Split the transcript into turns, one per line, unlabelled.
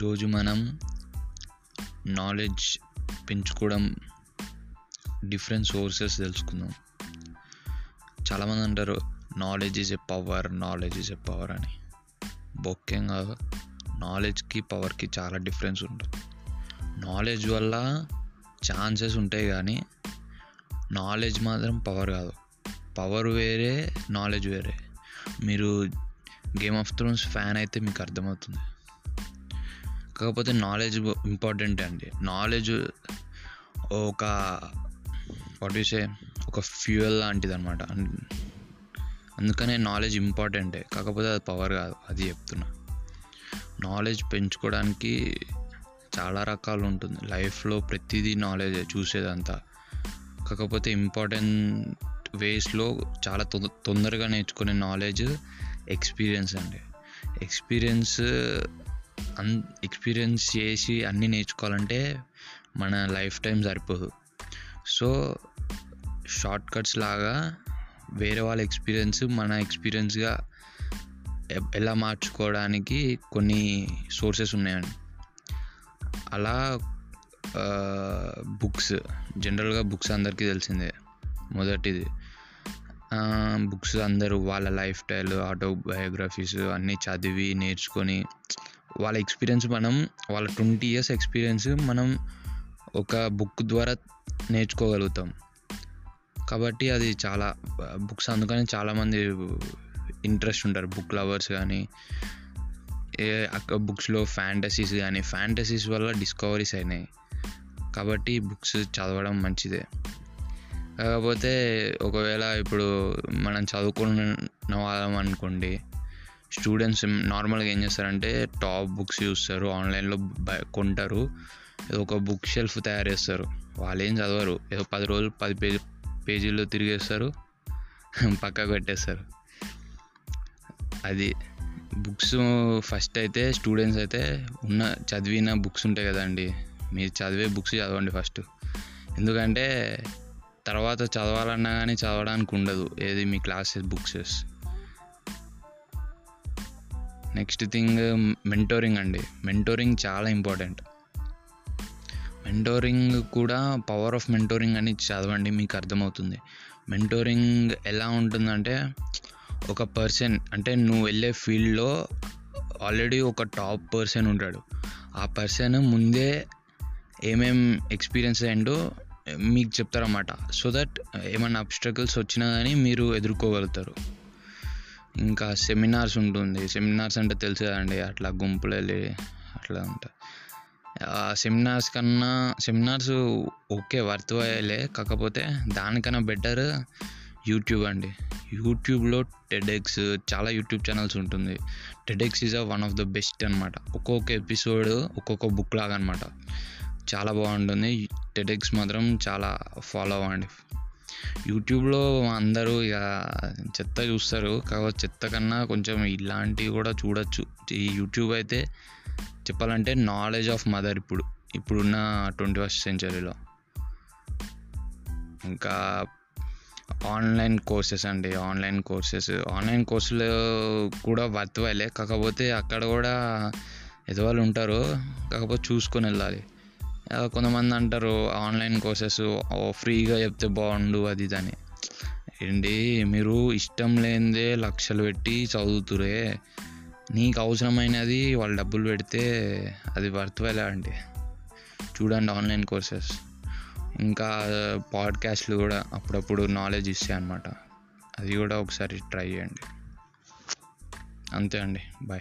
ఈరోజు మనం నాలెడ్జ్ పెంచుకోవడం డిఫరెంట్ సోర్సెస్ తెలుసుకుందాం. చాలామంది అంటారు knowledge is a power knowledge is a power అని. ముఖ్యంగా నాలెడ్జ్కి పవర్కి చాలా డిఫరెన్స్ ఉంటుంది. నాలెడ్జ్ వల్ల ఛాన్సెస్ ఉంటాయి కానీ నాలెడ్జ్ మాత్రం పవర్ కాదు. పవర్ వేరే నాలెడ్జ్ వేరే. మీరు గేమ్ ఆఫ్ థ్రోన్స్ ఫ్యాన్ అయితే మీకు అర్థమవుతుంది. కాకపోతే నాలెడ్జ్ ఇంపార్టెంట్ అండి. నాలెడ్జ్ ఒక వాట్ సే ఒక ఫ్యూయల్ లాంటిది అనమాట అందుకనే నాలెడ్జ్ ఇంపార్టెంటే కాకపోతే అది పవర్ కాదు అది చెప్తున్నా. నాలెడ్జ్ పెంచుకోవడానికి చాలా రకాలు ఉంటుంది. లైఫ్లో ప్రతిదీ నాలెడ్జ్ చూసేదంతా. కాకపోతే ఇంపార్టెంట్ వేస్లో చాలా తొందరగా నేర్చుకునే నాలెడ్జ్ ఎక్స్పీరియన్స్ అండి. ఎక్స్పీరియన్స్ అన్ ఎక్స్పీరియన్స్ చేసి అన్నీ నేర్చుకోవాలంటే మన లైఫ్ టైం సరిపోదు. సో షార్ట్ కట్స్ లాగా వేరే వాళ్ళ ఎక్స్పీరియన్స్ మన ఎక్స్పీరియన్స్గా ఎలా మార్చుకోవడానికి కొన్ని సోర్సెస్ ఉన్నాయండి. అలా బుక్స్ జనరల్గా బుక్స్ అందరికీ తెలిసిందే. మొదటిది. బుక్స్ అందరూ వాళ్ళ లైఫ్ స్టైల్ ఆటోబయోగ్రఫీస్ అన్నీ చదివి నేర్చుకొని వాళ్ళ ఎక్స్పీరియన్స్ మనం వాళ్ళ ట్వంటీ ఇయర్స్ ఎక్స్పీరియన్స్ మనం ఒక బుక్ ద్వారా నేర్చుకోగలుగుతాం. కాబట్టి అది చాలా బుక్స్ అందుకని చాలామంది ఇంట్రెస్ట్ ఉంటారు. బుక్ లవర్స్ కానీ ఏ బుక్స్లో ఫ్యాంటసీస్ కానీ ఫ్యాంటసీస్ వల్ల డిస్కవరీస్ అయినాయి. కాబట్టి బుక్స్ చదవడం మంచిదే. కాకపోతే ఒకవేళ ఇప్పుడు మనం చదువుకున్న వాళ్ళం అనుకోండి స్టూడెంట్స్ నార్మల్గా ఏం చేస్తారంటే టాప్ బుక్స్ చూస్తారు ఆన్లైన్లో కొంటారు. ఏదో ఒక బుక్ షెల్ఫ్ తయారు చేస్తారు. వాళ్ళు ఏం చదవరు. ఏదో పది రోజులు పది పేజీ పేజీల్లో తిరిగేస్తారు. పక్కకు పెట్టేస్తారు అది బుక్స్ ఫస్ట్ అయితే స్టూడెంట్స్ అయితే ఉన్న చదివిన బుక్స్ ఉంటాయి కదండి. మీరు చదివే బుక్స్ చదవండి ఫస్ట్. ఎందుకంటే తర్వాత చదవాలన్నా కానీ చదవడానికి ఉండదు. ఏది మీ classes books next thing mentoring అండి. మెంటోరింగ్ చాలా ఇంపార్టెంట్. మెంటోరింగ్ కూడా పవర్ ఆఫ్ మెంటోరింగ్ అని చదవండి మీకు అర్థమవుతుంది. మెంటోరింగ్ ఎలా ఉంటుందంటే ఒక పర్సన్ అంటే నువ్వు వెళ్ళే ఫీల్డ్లో ఆల్రెడీ ఒక టాప్ పర్సన్ ఉంటాడు. ఆ పర్సన్ ముందే ఏమేం ఎక్స్పీరియన్స్ అయ్యిండో మీకు చెప్తారన్నమాట. సో దట్ ఏమైనా అబ్స్ట్రకల్స్ వచ్చినా కానీ మీరు ఎదుర్కోగలుగుతారు. ఇంకా సెమినార్స్ ఉంటుంది. సెమినార్స్ అంటే తెలుసు కదండి. అట్లా గుంపులు వెళ్ళి అట్లా ఉంటాయి సెమినార్స్ కన్నా సెమినార్స్ ఓకే వర్త్ అయ్యలే కాకపోతే దానికన్నా బెటర్ యూట్యూబ్ అండి. యూట్యూబ్లో టెడెక్స్ చాలా యూట్యూబ్ ఛానల్స్ ఉంటుంది. TEDx is a one of the best అనమాట ఒక్కొక్క ఎపిసోడ్ ఒక్కొక్క బుక్ లాగా అనమాట చాలా బాగుంటుంది. టెడెక్స్ మాత్రం చాలా ఫాలో అవ్వండి. యూట్యూబ్లో అందరూ ఇక చెత్త చూస్తారు. కాకపోతే చెత్త కన్నా కొంచెం ఇలాంటివి కూడా చూడొచ్చు. ఈ యూట్యూబ్ అయితే చెప్పాలంటే నాలెడ్జ్ ఆఫ్ మదర్ ఇప్పుడు. ఇప్పుడున్న ట్వంటీ ఫస్ట్ సెంచరీలో ఇంకా ఆన్లైన్ కోర్సెస్ అండి. ఆన్లైన్ కోర్సెస్ ఆన్లైన్ కోర్సులు కూడా వర్త్ కాకపోతే అక్కడ కూడా ఎదవాళ్ళు ఉంటారు. కాకపోతే చూసుకొని వెళ్ళాలి. కొంతమంది అంటారు ఆన్లైన్ కోర్సెస్ ఫ్రీగా చెప్తే బాగుండు అది ఇదని ఏంటి? మీరు ఇష్టం లేనిదే లక్షలు పెట్టి చదువుతురే. నీకు అవసరమైనది వాళ్ళు డబ్బులు పెడితే అది వర్త్ వెళ్ళా అండి. చూడండి ఆన్లైన్ కోర్సెస్. ఇంకా పాడ్కాస్ట్లు కూడా అప్పుడప్పుడు నాలెడ్జ్ ఇస్తాయి అనమాట అది కూడా ఒకసారి ట్రై చేయండి. అంతే అండి. బాయ్.